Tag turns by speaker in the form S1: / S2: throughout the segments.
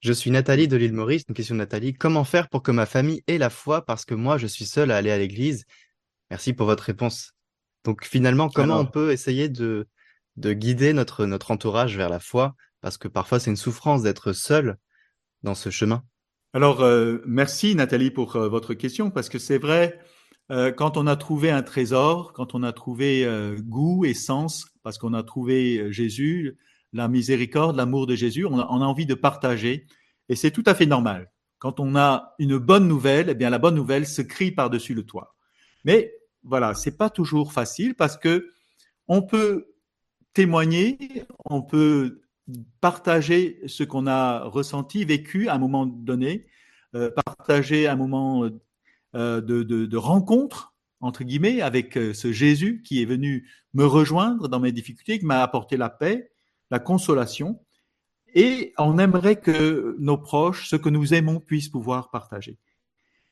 S1: Je suis Nathalie de l'île Maurice. Une question de Nathalie. Comment faire pour que ma famille ait la foi parce que moi, je suis seule à aller à l'église? Merci pour votre réponse. Donc finalement, comment on peut essayer de, de guider notre, notre entourage vers la foi? Parce que parfois, c'est une souffrance d'être seul dans ce chemin.
S2: alors euh, merci Nathalie pour euh, votre question parce que c'est vrai, euh, quand on a trouvé un trésor, quand on a trouvé goût et sens, parce qu'on a trouvé Jésus, la miséricorde, l'amour de Jésus, on a, a envie de partager et c'est tout à fait normal. Quand on a une bonne nouvelle, eh bien la bonne nouvelle se crie par-dessus le toit. Mais voilà, c'est pas toujours facile parce que on peut témoigner, on peut partager ce qu'on a ressenti, vécu à un moment donné, euh, partager un moment euh, de, de, de, rencontre, entre guillemets, avec euh, ce Jésus qui est venu me rejoindre dans mes difficultés, qui m'a apporté la paix, la consolation. Et on aimerait que nos proches, ce que nous aimons, puissent pouvoir partager.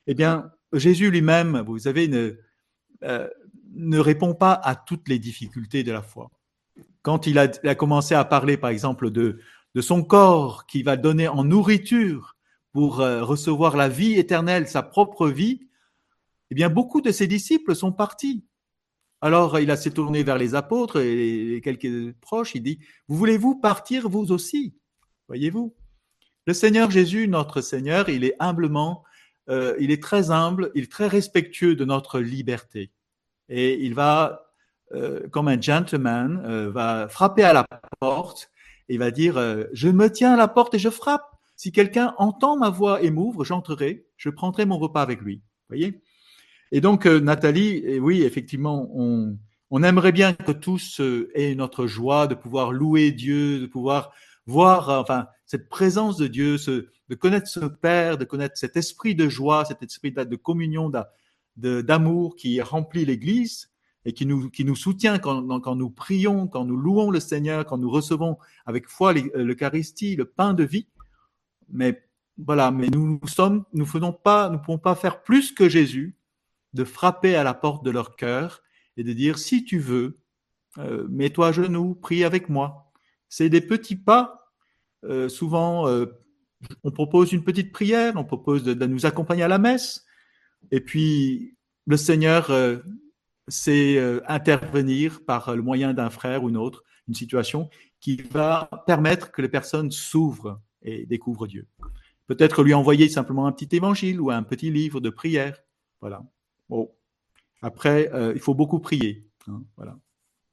S2: Eh bien, Jésus lui-même, vous savez, ne, euh, répond pas à toutes les difficultés de la foi quand il a, il a, commencé à parler, par exemple, de, de, son corps qui va donner en nourriture pour euh, recevoir la vie éternelle, sa propre vie, eh bien, beaucoup de ses disciples sont partis. Alors, il a s'est tourné vers les apôtres et les quelques proches. Il dit Vous voulez-vous partir vous aussi? Voyez-vous Le Seigneur Jésus, notre Seigneur, il est humblement, euh, il est très humble, il est très respectueux de notre liberté. Et il va euh, comme un gentleman, euh, va frapper à la porte et va dire Je me tiens à la porte et je frappe. Si quelqu'un entend ma voix et m'ouvre, j'entrerai, je prendrai mon repas avec lui. Voyez Et donc, Nathalie, et oui, effectivement, on, aimerait bien que tous aient notre joie de pouvoir louer Dieu, de pouvoir voir enfin cette présence de Dieu, de connaître ce Père, de connaître cet esprit de joie, cet esprit de communion, d'amour qui remplit l'Église et qui nous, qui nous soutient quand, quand, nous prions, quand nous louons le Seigneur, quand nous recevons avec foi l'Eucharistie, le pain de vie. Mais voilà, mais nous, nous sommes, nous nous pouvons pas faire plus que Jésus de frapper à la porte de leur cœur et de dire si tu veux, euh, mets-toi à genoux, prie avec moi. C'est des petits pas. Euh, souvent, euh, on propose une petite prière, on propose de, nous accompagner à la messe, et puis le Seigneur euh, intervenir par le moyen d'un frère ou une autre, une situation qui va permettre que les personnes s'ouvrent et découvrent Dieu. Peut-être lui envoyer simplement un petit évangile ou un petit livre de prière. Voilà. Bon. Après, euh, il faut beaucoup prier. Hein, voilà.